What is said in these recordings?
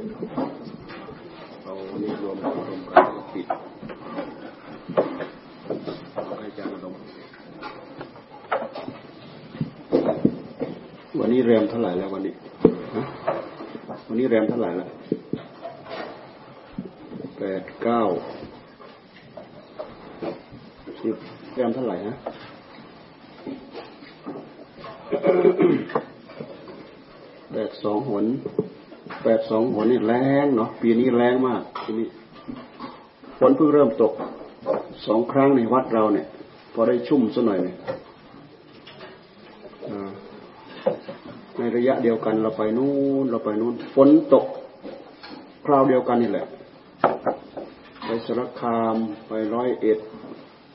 เอานี่รวมรวมกันปิดให้อาจารย์ลงวันนี้แรมเท่าไหร่แล้ววันนี้วันนี้แรมเท่าไหร่แล้วแปดเก้าสิบแรมเท่าไหร่ฮะแปดสองหน แปดสองหนนี่แรงเนาะปีนี้แรงมากทีนี้ฝนเพิ่งเริ่มตกสองครั้งในวัดเราเนี่ย พอได้ชุ่มสักหน่อยเนี่ยในระยะเดียวกันเราไปนู่นเราไปนู่นฝนตก คราวเดียวกันนี่แหละ ไปสรคามไปร้อยเอ็ด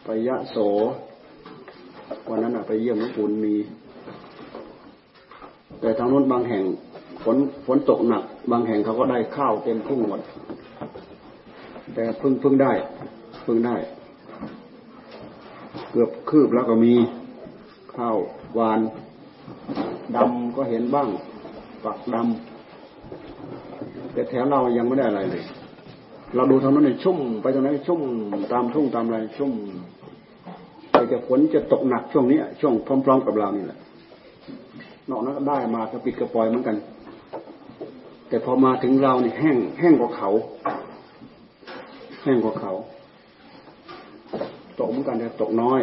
ไปยะโสวันนั้นไปเยี่ยมหลวงปู่มี แต่ทางนู้นบางแห่งฝนฝนตกหนัก บางแห่งเขาก็ได้ข้าวเต็มทุ่งหมด แต่เพิ่งเพิ่งได้ เพิ่งได้ เกือบคืบแล้วก็มีข้าววานดำก็เห็นบ้าง ปักดำแต่แถวเรายังไม่ได้อะไรเลย เราดูทางนั้นเนี่ยชุ่ม ไปตรงนั้นชุ่มตามทุ่งตามอะไรชุ่มแต่จะฝนจะตกหนักช่วงนี้ช่วงพร้อม ๆ กับเรานี่แหละนอกนั้นก็ได้มากระปิดกระปล่อยเหมือนกัน แต่พอมาถึงเราเนี่ยแห้งแห้งกว่าเขา แห้งกว่าเขา ตกเหมือนกันแต่ตกน้อย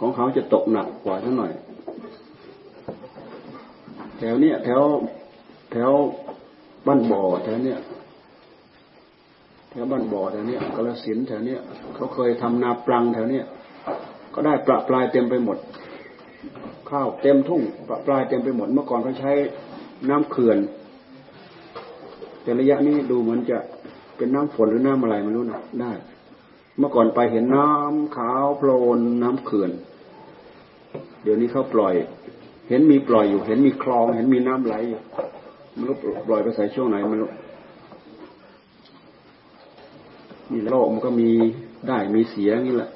ของเขาจะตกหนักกว่าทั้งหน่อย แถวเนี้ยแถวแถวบ้านบ่อแถวเนี้ยแถวบ้านบ่อแถวเนี้ยกระสินแถวเนี้ยเขาเคยทำนาปลังแถวเนี้ยก็ได้ประปลายเต็มไปหมด ข้าวเต็มทุ่งประปลายเต็มไปหมดเมื่อก่อนเขาใช้น้ำเขื่อน แต่ระยะนี้ดูเหมือนจะเป็นน้ำฝนหรือน้ำอะไรไม่รู้นะได้ เมื่อก่อนไปเห็นน้ำขาวโพลนน้ำเขื่อน เดี๋ยวนี้เขาปล่อย เห็นมีปล่อยอยู่ เห็นมีคลอง เห็นมีน้ำไหลอยู่ไม่รู้ปล่อยไปใส่ช่วงไหนไม่รู้มีโลกมันก็มีได้มีเสียนี่แหละ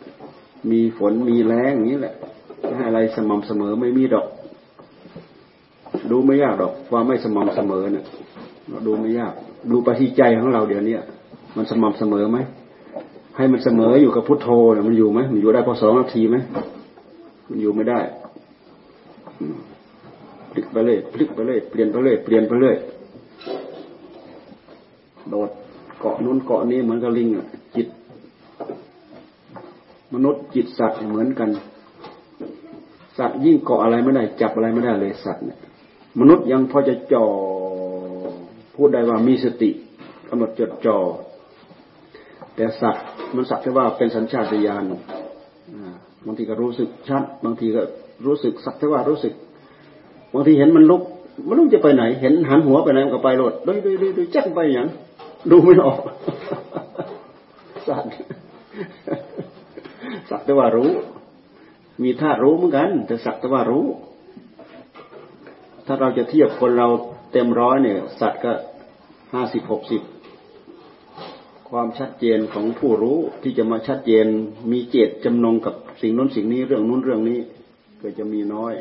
มีฝนมีแรงนี้แหละจะให้อะไรสม่ำเสมอไม่มีดอก ดูไม่ยากดอกความไม่สม่ำเสมอเนี่ย เราดูไม่ยาก ดูปฏิใจของเราเดี๋ยวนี้มันสม่ำเสมอไหมให้มันเสมออยู่กับพุทโธเนี่ยมันอยู่ไหมมันอยู่ได้พอสองนาทีไหมมันอยู่ไม่ได้พลิกไปเลยพลิกไปเลยเปลี่ยนไปเลยเปลี่ยนไปเลยโดดเกาะนู้นเกาะนี้เหมือนกับลิงอะ จิต มนุษย์จิตสัตว์เหมือนกัน สัตว์ยิ่งเกาะอะไรไม่ได้ จับอะไรไม่ได้เลยสัตว์เนี่ยมนุษย์ยังพอจะจ่อ พูดได้ว่ามีสติกำหนดจดจ่อแต่สัตว์มันสัตว์แค่ว่าเป็นสัญชาตญาณบางทีก็รู้สึกชัด บางทีก็รู้สึกสักแต่ว่ารู้สึก บางทีเห็นมันลุกมันลุกจะไปไหน เห็นหันหัวไปไหนมันก็ไปโลดโดยโดยโดยแจ้งไปอย่างดูไม่ออกสัตว์สักแต่ว่ารู้ มีธาตุรู้เหมือนกัน แต่สักแต่ว่ารู้ ถ้าเราจะเทียบคนเรา เต็มร้อยเนี่ย สัตว์ก็ห้าสิบหกสิบความชัดเจนของผู้รู้ที่จะมาชัดเจนมีเจตจำนงกับสิ่งนู้นสิ่งนี้เรื่องนู้นเรื่องนี้ ก็จะมีน้อย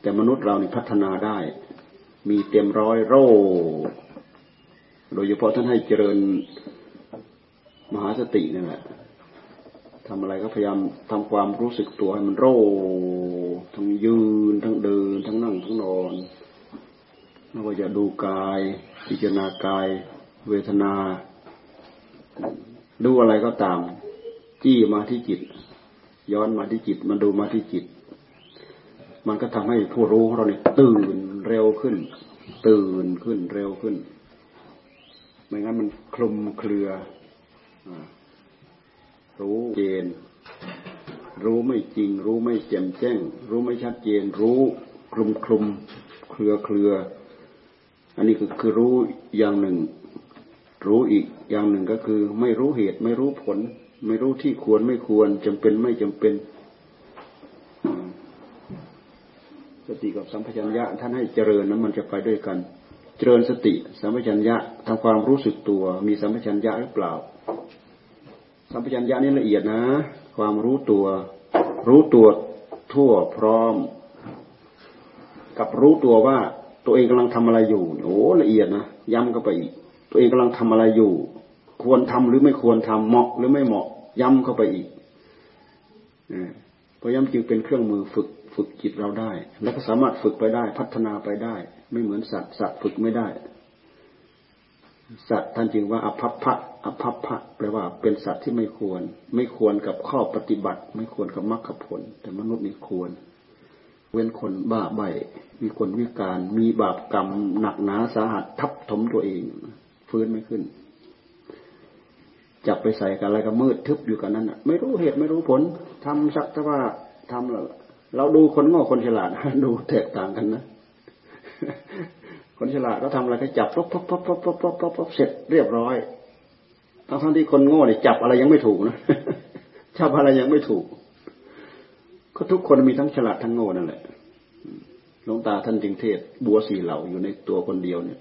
แต่มนุษย์เรานี่พัฒนาได้ มีเต็มร้อยโรโดยเฉพาะท่านให้เจริญมหาสตินี่แหละทำอะไรก็พยายามทำความรู้สึกตัวให้มันโรทั้งยืนทั้งเดิน ทั้งนั่งทั้งนอน ไม่ว่าจะดูกาย พิจารณากาย เวทนา ดูอะไรก็ตาม จี้มาที่จิต ย้อนมาที่จิต มันดูมาที่จิต มันก็ทำให้ผู้รู้ของเราเนี่ยตื่นเร็วขึ้น ตื่นขึ้นเร็วขึ้น ไม่งั้นมันคลุมเครือรู้เจน รู้ไม่จริง รู้ไม่แจ่มแจ้ง รู้ไม่ชัดเจน รู้คลุมคลุมเครือเครือ อันนี้คือคือรู้อย่างหนึ่ง รู้อีกอย่างหนึ่งก็คือ ไม่รู้เหตุ ไม่รู้ผล ไม่รู้ที่ควรไม่ควรจำเป็นไม่จำเป็นสติกับสัมปชัญญะท่านให้เจริญนั้นมันจะไปด้วยกัน เจริญสติ สัมปชัญญะทำความรู้สึกตัว มีสัมปชัญญะหรือเปล่า สัมปชัญญะนี่ละเอียดนะ ความรู้ตัว รู้ตัวทั่วพร้อม กับรู้ตัวว่า ตัวเองกำลังทำอะไรอยู่โอ้ละเอียดนะย้ำเข้าไปอีก ตัวเองกำลังทำอะไรอยู่ ควรทำหรือไม่ควรทำเหมาะหรือไม่เหมาะ ย้ำเข้าไปอีกเพราะย้ำจึงเป็นเครื่องมือฝึกฝึกจิตเราได้ แล้วก็สามารถฝึกไปได้ พัฒนาไปได้ ไม่เหมือนสัตว์สัตว์ฝึกไม่ได้ สัตว์ท่านจึงว่าอภัพพะอภัพพะแปลว่าเป็นสัตว์ที่ไม่ควร ไม่ควรกับข้อปฏิบัติ ไม่ควรกับมรรคผล แต่มนุษย์นี่ควร เว้นคนบ้าใบมีคนวิการ มีบาปกรรมหนักหนาสาหัสทับถมตัวเองฟื้นไม่ขึ้น จับไปใส่กันอะไรก็มืดทึบอยู่กันนั้นอะ ไม่รู้เหตุไม่รู้ผล ทำสักแต่ว่าทำแล้วเราดูคนโง่คนฉลาดดูแตกต่างกันนะคนฉลาดก็ทำอะไรก็จับป๊อปป๊อปป๊อปป๊อปป๊อปป๊อปเสร็จเรียบร้อยทั้งทั้งที่คนโง่เนี่ยจับอะไรยังไม่ถูกนะจับอะไรยังไม่ถูก ก็ทุกคนมีทั้งฉลาดทั้งโง่นั่นแหละหลวงตาท่านจึงเทศน์ บัวสี่เหล่าอยู่ในตัวคนเดียวเนี่ย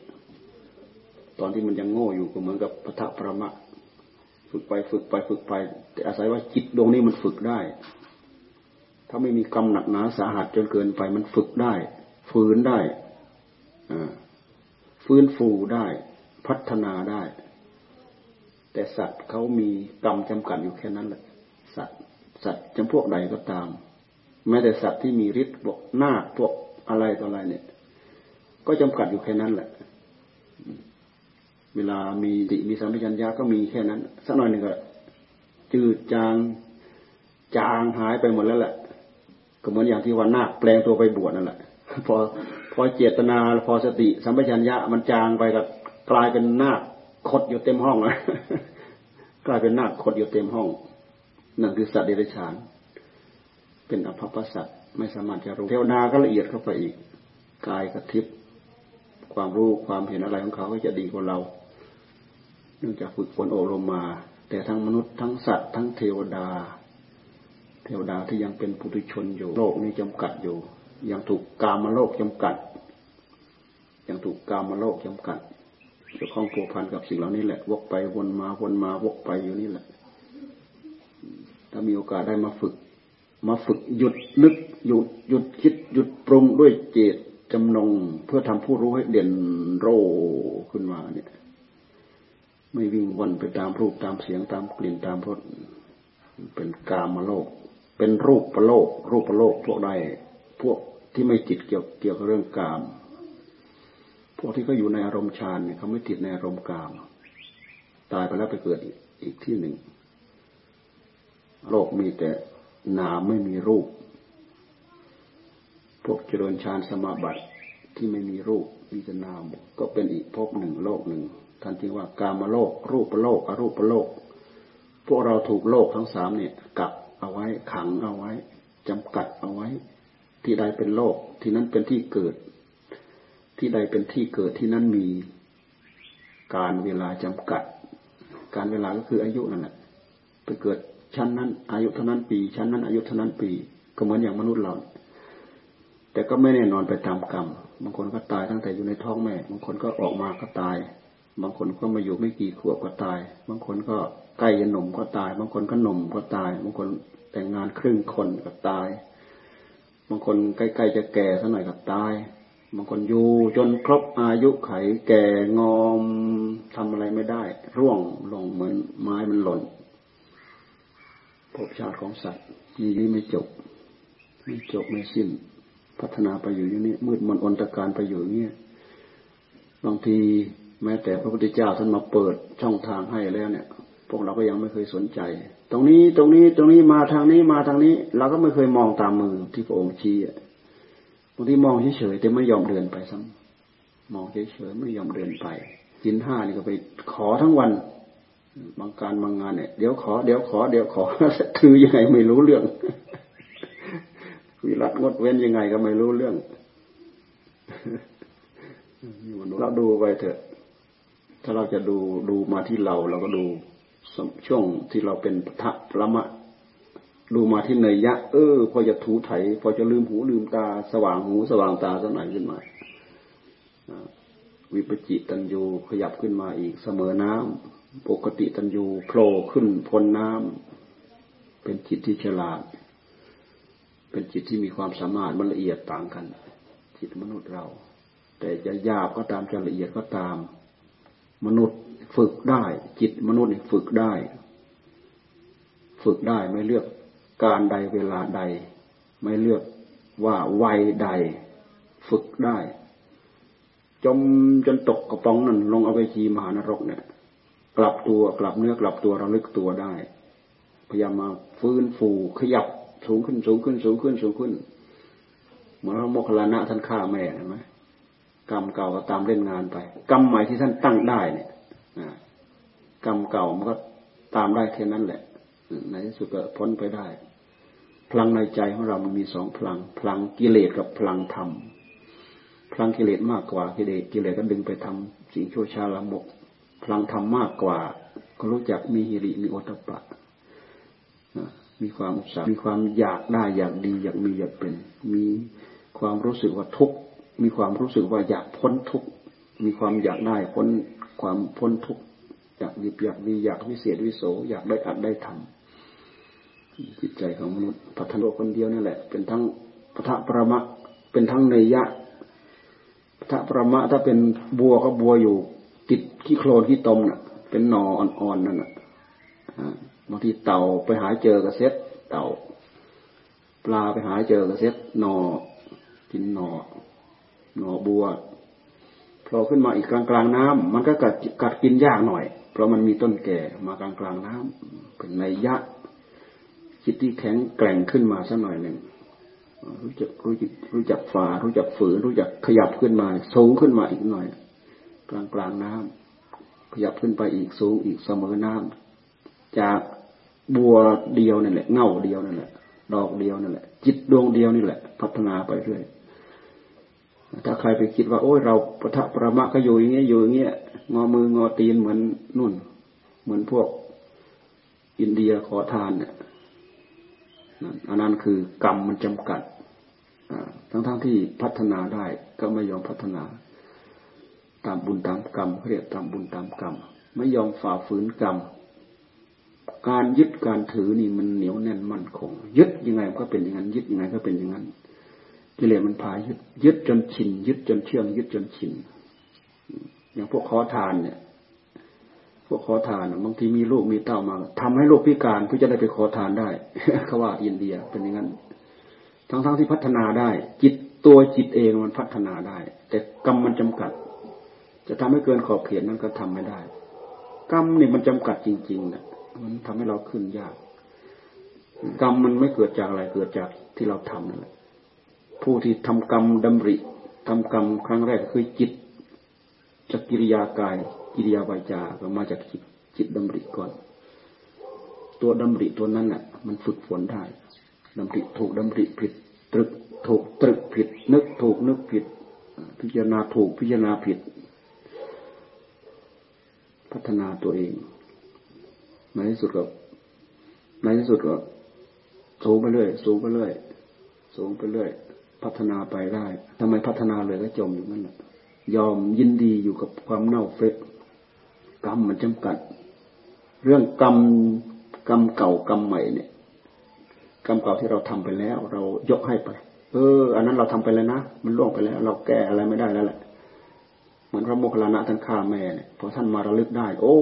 ตอนที่มันยังโง่อยู่ก็เหมือนกับพระประมะ ฝึกไปฝึกไปฝึกไป แต่อาศัยว่าจิตดวงนี้มันฝึกได้ ถ้าไม่มีกรรมหนักหนาสาหัสจนเกินไปมันฝึกได้ฟื้นได้ฟื้นฟูได้ พัฒนาได้ แต่สัตว์เขามีกรรมจำกัดอยู่แค่นั้นแหละ สัตว์ สัตว์จำพวกใดก็ตาม แม้แต่สัตว์ที่มีฤทธิ์พวกนาคพวกอะไรต่ออะไรเนี่ย ก็จำกัดอยู่แค่นั้นแหละ เวลามีติมีสัมปชัญญะก็มีแค่นั้นสักหน่อยหนึ่งก็จืดจางจางหายไปหมดแล้วแหละก็เหมือนอย่างที่วันนาคแปลงตัวไปบวชนั่นแหละพอพอเจตนาพอสติ สัมปชัญญะมันจางไปกับกลายเป็นนาคขดอยู่เต็มห้องเลยกลายเป็นนาคขดอยู่เต็มห้องนั่นคือสัตว์เดรัจฉาน เป็นอภพสัตว์ไม่สามารถจะรู้เทวดาก็ละเอียดเข้าไปอีกกายกระทิบความรู้ความเห็นอะไรของเขาก็จะดีกว่าเรา เนื่องจากฝึกฝนโอรมมา แต่ทั้งมนุษย์ทั้งสัตว์ ทั้งเทวดา เทวดาที่ยังเป็นปุถุชนอยู่โลกนี้จำกัดอยู่ ยังถูกกามโลกจำกัด ยังถูกกามโลกจำกัดเกี่ยวข้องผัวพันกับสิ่งเหล่านี้แหละ วกไปวนมาวนมาวกไปอยู่นี่แหละ ถ้ามีโอกาสได้มาฝึก มาฝึกหยุดนึกหยุดหยุดคิดหยุดปรุงด้วยเจตจำนงเพื่อทำผู้รู้ให้เด่นโรขึ้นมาเนี่ย ไม่วิ่งวนไปตามรูปตามเสียงตามกลิ่นตามรสเป็นกามโลก เป็นรูปประโลก รูปประโลกพวกใดพวกที่ไม่ติดเกี่ยวเกี่ยวกับเรื่องกาม พวกที่เขาอยู่ในอารมณ์ฌานเนี่ยเขาไม่ติดในอารมณ์กาม ตายไปแล้วไปเกิดอีกที่หนึ่ง โลกมีแต่ นามไม่มีรูป พวกเจริญฌานสมาบัติที่ไม่มีรูปมีแต่นาม ก็เป็นอีกภพหนึ่งโลกหนึ่งท่านจึงว่ากามโลก รูปโลกอรูปโลก พวกเราถูกโลกทั้งสามเนี่ยกับเอาไว้ขังเอาไว้จำกัดเอาไว้ ที่ใดเป็นโลก ที่นั้นเป็นที่เกิด ที่ใดเป็นที่เกิดที่นั้นมีการเวลาจำกัด การเวลาก็คืออายุนั่นแหละไปเกิด ชั้นนั้น อายุเท่านั้นปี ชั้นนั้นอายุเท่านั้นปี ก็เหมือนอย่างมนุษย์เรา แต่ก็ไม่แน่นอนไปตามกรรม บางคนก็ตายตั้งแต่อยู่ในท้องแม่ บางคนก็ออกมาก็ตาย บางคนก็มาอยู่ไม่กี่ขวบก็ตาย บางคนก็ใกล้จะหนุ่มก็ตาย บางคนก็หนุ่มก็ตาย บางคนแต่งงานครึ่งคนก็ตาย บางคนใกล้ๆจะแก่สักหน่อยก็ตาย บางคนอยู่จนครบอายุไข แก่งอมทำอะไรไม่ได้ ร่วงลงเหมือนไม้มันหล่น ภพชาติของสัตว์มีนี้ไม่จบ ไม่จบไม่สิ้น พัฒนาไปอยู่อย่างนี้ มืดมนอนตการไปอยู่อย่างนี้บางทีแม้แต่พระพุทธเจ้าท่านมาเปิดช่องทางให้แล้วเนี่ย พวกเราก็ยังไม่เคยสนใจ ตรงนี้ตรงนี้ตรงนี้มาทางนี้มาทางนี้ เราก็ไม่เคยมองตามมือที่พระองค์ชี้บางทีมองเฉยๆแต่ไม่ยอมเดินไปซ้ำมองเฉยๆไม่ยอมเดินไปจินห้านี่ก็ไปขอทั้งวัน บางการบางงานเนี่ยเดี๋ยวขอเดี๋ยวขอเดี๋ยวขอคือยังไงไม่รู้เรื่องวิรัตงดเว้นยังไงก็ไม่รู้เรื่องเราดูไปเถอะ ถ้าเราจะดูดูมาที่เราเราก็ดูช่วงที่เราเป็นพระพระมะดูมาที่เนยยะ เออ พอจะถูไถ พอจะลืมหูลืมตา สว่างหูสว่างตาสักหน่อยขึ้นมาวิปจิตันยูขยับขึ้นมาอีกเสมอน้ำ ปกติตันยูโผล่ขึ้นพ้นน้ำเป็นจิตที่ฉลาด เป็นจิตที่มีความสามารถมันละเอียดต่างกัน จิตมนุษย์เรา แต่จะหยาบก็ตามจะละเอียดก็ตาม มนุษย์ฝึกได้ จิตมนุษย์ฝึกได้ ฝึกได้ไม่เลือกการใดเวลาใด ไม่เลือกว่าวัยใด ฝึกได้ จมจนตกกระป๋องนั่นลงเอาไปจีมหานรกเนี่ย กลับตัวกลับเนื้อกลับตัวระลึกตัวได้ พยายามมาฟื้นฟูขยับสูงขึ้นสูงขึ้นสูงขึ้นสูงขึ้นเหมือนพระโมคคัลลานะท่านฆ่าแม่เห็นไหมกรรมเก่าก็ตามเล่นงานไป กรรมใหม่ที่ท่านตั้งได้เนี่ยกรรมเก่ามันก็ตามได้แค่นั้นแหละในที่สุดก็พ้นไปได้ พลังในใจของเรามันมีสองพลัง พลังกิเลสกับพลังธรรมพลังกิเลสมากกว่ากิเลสกิเลสก็ดึงไปทำสิ่งชั่วช้าละมก พลังธรรมมากกว่า ก็รู้จักมีหิริมีโอตปะมีความอุตสาหมีความอยากได้อยากดีอยากมีอยากเป็น มีความรู้สึกว่าทุกข์มีความรู้สึกว่าอยากพ้นทุกข์มีความอยากได้พ้นความพ้นทุกข์อยากดีอยากดีอยากวิเศษวิโสอยากได้อัดได้ทำจิตใจของมนุษย์พัฒนาคนเดียวนี่แหละ เป็นทั้งปทะประมะเป็นทั้งเนยยะปทะประมะถ้าเป็นบัวก็บัวอยู่ ติดขี้โคลนขี้ตมน่ะ เป็นหนออ่อนๆนั่นน่ะบางทีเต่าไปหาเจอกระเซ็ตเต่า ปลาไปหาเจอกระเซ็ตหนอกินหนอหนอบัวพอขึ้นมาอีกกลางกลางน้ำมันก็กัดกัดกินยากหน่อย เพราะมันมีต้นแก่มากลางกลางน้ำเป็นในยะจิตที่แข็งแกร่งขึ้นมาสักหน่อยหนึ่งรู้จักรู้จักรู้จักฝ่ารู้จักฝืนรู้จักขยับขึ้นมาสูงขึ้นมาอีกหน่อย กลางกลางน้ำขยับขึ้นไปอีกสูงอีกเสมอน้ำจากบัวเดียวนั่นแหละเง่าเดียวนั่นแหละ ดอกเดียวนั่นแหละ จิตดวงเดียวนี่แหละ พัฒนาไปเรื่อยถ้าใครไปคิดว่า โอ้ยเราปะทะประมะก็อยู่อย่างเงี้ยอยู่อย่างเงี้ยงอมืองอตีนเหมือนนุ่น เหมือนพวก อินเดียขอทานเนี่ยอันนั้นคือกรรมมันจำกัดทั้งๆทที่พัฒนาได้ก็ไม่ยอมพัฒนา ตามบุญตามกรรมเรียกตามบุญตามกรรม ไม่ยอมฝ่าฝืนกรรม การยึดการถือนี่มันเหนียวแน่นมั่นคง ยึดยังไงก็เป็นอย่างนั้น ยึดยังไงก็เป็นอย่างนั้นกิเลสมันพายึดยึดจนชิน ยึดจนเชื่อง ยึดจนชิน อย่างพวกขอทานเนี่ย พวกขอทานบางทีมีลูกมีเต้ามาทำให้ลูกพิการเพื่อจะได้ไปขอทานได้เขาว่าอินเดียเป็นอย่างนั้น ทั้งๆทที่พัฒนาได้ จิตตัวจิตเองมันพัฒนาได้ แต่กรรมมันจำกัด จะทำให้เกินขอบเขตนั้นก็ทำไม่ได้ กรรมนี่มันจำกัดจริงๆนะมันทำให้เราขึ้นยาก กรรมมันไม่เกิดจากอะไรเกิดจากที่เราทำนั่นแหละผู้ที่ทำกรรมดำริทำกรรมครั้งแรกคือจิตจากกิริยากายกิริยาวาจาก็มาจากจิตจิตดำริก่อน ตัวดำริตัวนั้นแหละมันฝึกฝนได้ดำริถูกดำริผิด ตรึกถูกตรึกผิด นึกถูกนึกผิด พิจารณาถูกพิจารณาผิด พัฒนาตัวเองในที่สุดก็ในที่สุดก็สูงไปเรื่อยสูงไปเรื่อยสูงไปเรื่อยพัฒนาไปได้ทำไมพัฒนาเลยก็จมอยู่นั่นแหละยอมยินดีอยู่กับความเน่าเฟะกรรมมันจำกัด เรื่องกรรมกรรมเก่ากรรมใหม่เนี่ย กรรมเก่าที่เราทำไปแล้ว เรายกให้ไป เออ อันนั้นเราทำไปแล้วนะมันล่วงไปแล้ว เราแก้อะไรไม่ได้แล้วแหละ เหมือนพระโมคคัลลานะท่านฆ่าแม่เนี่ยพอท่านมาระลึกได้ โอ้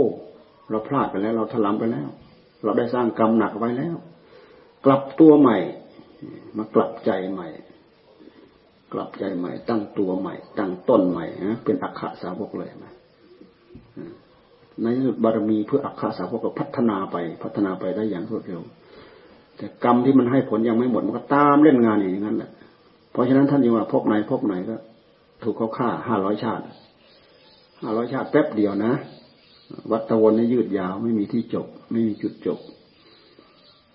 เราพลาดไปแล้ว เราถลำไปแล้ว เราได้สร้างกรรมหนักไว้แล้ว กลับตัวใหม่ มากลับใจใหม่ กลับใจใหม่ ตั้งตัวใหม่ ตั้งต้นใหม่นะเป็นอัคคสาวกเลยนะในสุดบารมีเพื่ออัคคสาวกก็พัฒนาไป พัฒนาไปได้อย่างรวดเร็ว แต่กรรมที่มันให้ผลยังไม่หมดมันก็ตามเล่นงานอย่างนั้นแหละเพราะฉะนั้นท่านยังว่าพบไหนพบไหนก็ ถูกเขาฆ่าห้าร้อยชาติ ร้อยชาติแป๊บเดียวนะ วัฏวนนี่ยืดยาวไม่มีที่จบ ไม่มีจุดจบ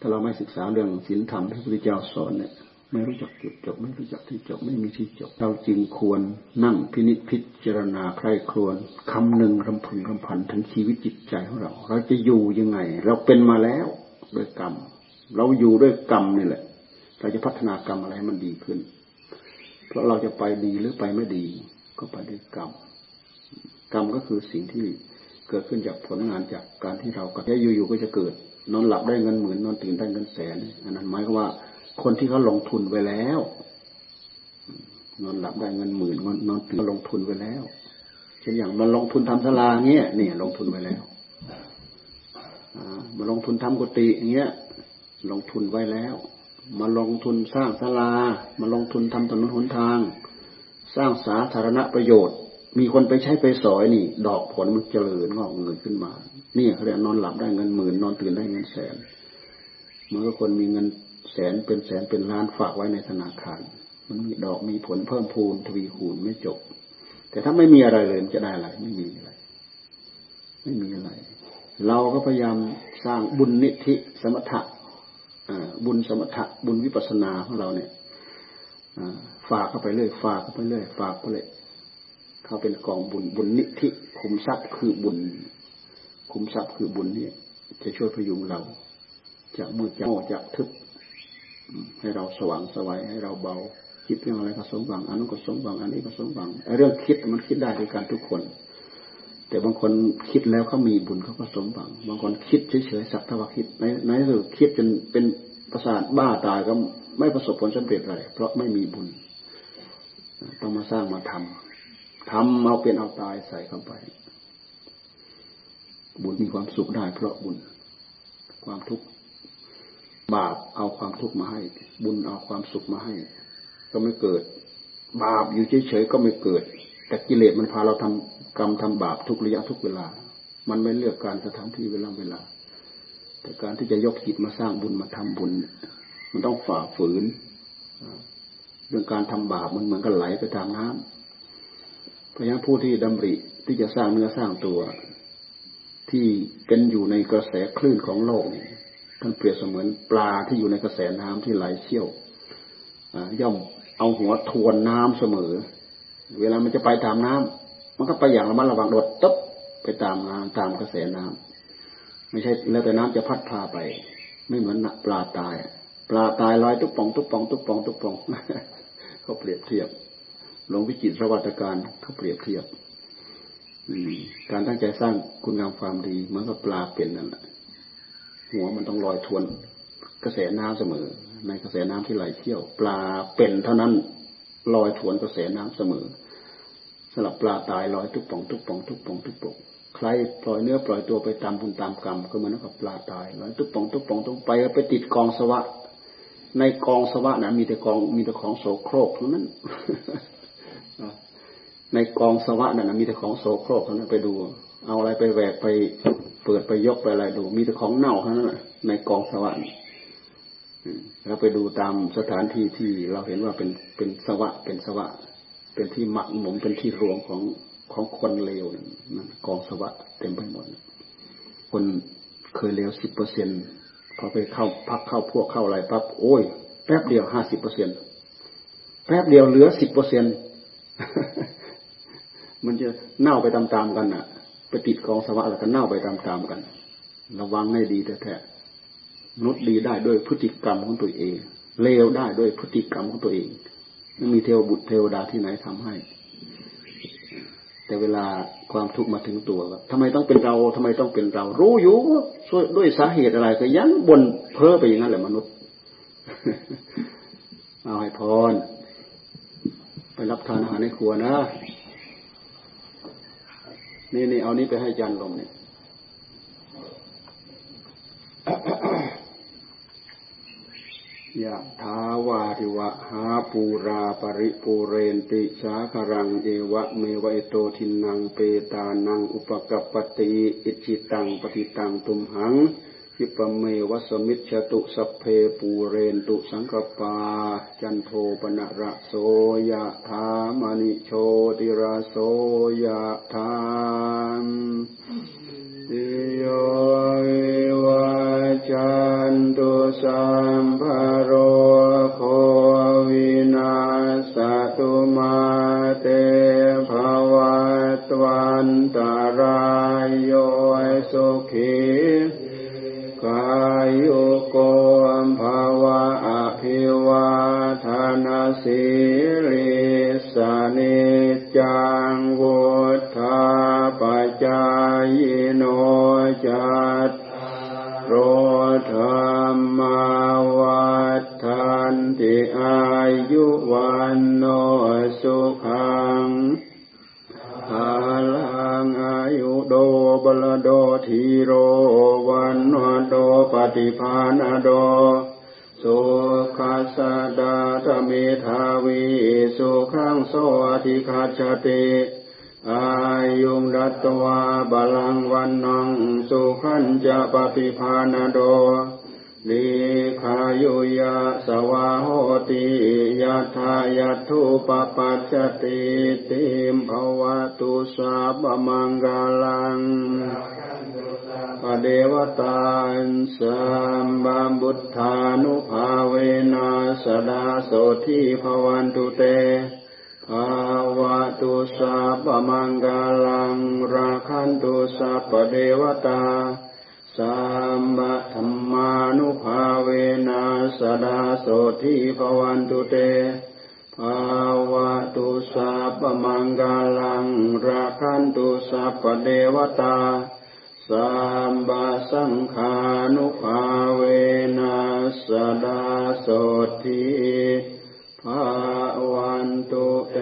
ถ้าเราไม่ศึกษาเรื่องศีลธรรมที่พระพุทธเจ้าสอนเนี่ยไม่รู้จักจุดจบ ไม่รู้จักที่จบ ไม่มีที่จบ เราจึงควรนั่งพินิจพิจารณาใคร่ครวญคำหนึ่งรำพึงรำพันถึงชีวิตจิตใจของเรา เราจะอยู่ยังไง เราเป็นมาแล้วด้วยกรรม เราอยู่ด้วยกรรมนี่แหละ เราจะพัฒนากรรมอะไรให้มันดีขึ้น เพราะเราจะไปดีหรือไปไม่ดี ก็ไปด้วยกรรม กรรมก็คือสิ่งที่เกิดขึ้นจากผลงานจากการที่เราก็แค่อยู่ๆก็จะเกิด นอนหลับได้เงินหมื่นนอนตื่นได้เงินแสนอันนั้นหมายความว่าคนที่เขาลงทุนไว้แล้ว นอนหลับได้เงินหมื่นนอนตื่นลงทุนไว้แล้วเช่นอย่างมาลงทุนทำศาลาเงี้ยเนี่ยลงทุนไว้แล้วมาลงทุนทำกุฏิเงี้ย ลงทุนไว้แล้ว มาลงทุนสร้างศาลา มาลงทุนทำถนนหนทาง สร้างสาธารณประโยชน์ มีคนไปใช้ไปสอยนี่ ดอกผลมันเจริญงอกเงินขึ้นมา นี่เขาเรียกนอนหลับได้เงินหมื่นนอนตื่นได้เงินแสนเมื่อคนมีเงินแสนเป็นแสนเป็นล้านฝากไว้ในธนาคาร มันมีดอกมีผลเพิ่มพูนทวีคูณไม่จบ แต่ถ้าไม่มีอะไรเลยจะได้อะไรไม่มีอะไร ไม่มีอะไร เราก็พยายามสร้างบุญนิธิสมถะบุญสมถะบุญวิปัสนาของเราเนี่ยฝากเข้าไปเรื่อยฝากเข้าไปเรื่อยฝากไปเลย เขาเป็นกองบุญบุญนิธิคุมทรัพย์คือบุญ คุมทรัพย์คือบุญเนี่ย จะช่วยพยุงเรา จากมืดจากโง่จากทึบให้เราสว่างสวัยให้เราเบา คิดเรื่องอะไรก็สมหวังอันนั้นก็สมหวังอันนี้ก็สมหวังไอ้เรื่องคิดมันคิดได้ด้วยกันทุกคน แต่บางคนคิดแล้วเขามีบุญเขาก็สมหวัง บางคนคิดเฉยๆสักทว่าคิดในในสุดคิดจนเป็นประสาทบ้าตายก็ไม่ประสบผลสำเร็จอะไรเพราะไม่มีบุญ ต้องมาสร้างมาทำ ทำเอาเป็นเอาตายใส่เข้าไป บุญมีความสุขได้เพราะบุญ ความทุกข์บาปเอาความทุกข์มาให้ บุญเอาความสุขมาให้ ก็ไม่เกิด บาปอยู่เฉยๆก็ไม่เกิด แต่กิเลสมันพาเราทำกรรมทำบาปทุกระยะทุกเวลา มันไม่เลือกการสถานที่เวลาเวลา แต่การที่จะยกจิตมาสร้างบุญมาทำบุญ มันต้องฝ่าฝืนเรื่องการทำบาปมันเหมือนกับไหลไปตามน้ำ เพราะฉะนั้นผู้ที่ดำริที่จะสร้างเนื้อสร้างตัว ที่เป็นอยู่ในกระแสคลื่นของโลกเนี่ยท่านเปรียบเสมือนปลาที่อยู่ในกระแสน้ำที่ไหลเชี่ยวย่อมเอาหัวทวนน้ำเสมอ เวลามันจะไปตามน้ำมันก็ไปอย่างระมัดระวังโดดตบไปตามน้ำตามกระแสน้ำไม่ใช่แล้วแต่น้ำจะพัดพาไป ไม่เหมือนปลาตาย ปลาตายลอยทุกป่องทุกป่องทุกป่องทุกป่องเขาเปรียบเทียบ หลวงวิจิตรวัตการเขาเปรียบเทียบการตั้งใจสร้างคุณงามความดีเหมือนกับปลาเป็นนั่นแหละหัวมันต้องลอยทวนกระแสน้ำเสมอ ในกระแสน้ำที่ไหลเที่ยว ปลาเป็นเท่านั้นลอยทวนกระแสน้ำเสมอสำหรับปลาตายลอยทุกป่องทุกป่องทุกป่องทุกป่องใครปล่อยเนื้อปล่อยตัวไปตามบุญตามกรรมก็เหมือนกับปลาตายลอยทุกป่องทุกป่องทุกไปไปติดกองสวะ ในกองสวะนะมีแต่กองมีแต่ของโสโครกเท่านั้น ในกองสวะนั่นมีแต่ของโสโครกเท่านั้นไปดู เอาอะไรไปแหวกไปเปิดไปยกไปอะไรดู มีแต่ของเน่าเท่านั้นในกองสวรรค์เราไปดูตามสถานที่ที่เราเห็นว่าเป็นเป็นสวะเป็นสวะ เป็นที่หมักหมมเป็นที่รวมของของคนเลวนั่นกองสวะเต็มไปหมดคนเคยเลวสิบเปอร์เซ็นพอไปเข้าพักเข้าพวกเข้าอะไรปั๊บโอ้ยแป๊บเดียวห้าสิบเปอร์เซ็นแป๊บเดียวเหลือสิบเปอร์เซ็นต์ มันจะเน่าไปตามๆกันอะไปติดกองสวะแล้วก็เน่าไปตามๆกัน ระวังให้ดีแท้ๆมนุษย์ดีได้ด้วยพฤติกรรมของตัวเอง เลวได้ด้วยพฤติกรรมของตัวเองไม่มีเทวบุตรเทวดาที่ไหนทำให้ แต่เวลาความทุกข์มาถึงตัวทำไมต้องเป็นเราทำไมต้องเป็นเรา รู้อยู่ด้วยสาเหตุอะไรก็ยันบนเพ้อไปอย่างนั้นแหละมนุษย์ เอาให้พร รับทานอาหารในครัวนะ นี่นี่เอานี้ไปให้จันลมเนี่ยยะถาวาริวะหาปูรา ปะริปูเรนติสาคะรังเอวะเมวะ อิโตทินนังเปตานังอุปะกัปปะติอิจฉิตังปัตถิตังตุมหัง ขิปปะเมวะ สะมิชฌะตุ สัพเพปูเรนตุสังกัปปา จันโทปัณณะระโสยะถา มะณิโชติระโสยะถา สัพพีติโย โดทีโรวันนโดปฏิภาณโดสุขัสดาธเมทาวีสุขังโสอธิคาชติอายุงดัตวาบาลังวันนังสุขันจะปฏิภาณโดลิขายุยะสวาโหติยัทายาทุปปัจจติติมภวตุสาบมังกาล เดวตาสัมบามบุทธานุภาเวนัสดาโสทิภวันตุเตภาวะตุสัพมังกาลังราคันตุสัพเดวตาสัมบะธรรมานุภาเวนัสดาโสทิภวันตุเตภาวะตุสัพมังกาลังราคันตุสัพเดวตา สามบาสังขานุภาเวนัสดาสดทีภาวันตุเต